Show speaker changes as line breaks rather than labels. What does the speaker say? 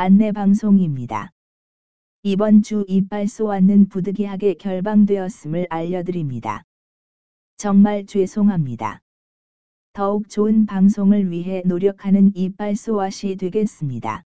안내 방송입니다. 이번 주 이빨 소환은 부득이하게 결방되었음을 알려드립니다. 정말 죄송합니다. 더욱 좋은 방송을 위해 노력하는 이빨 소화시 되겠습니다.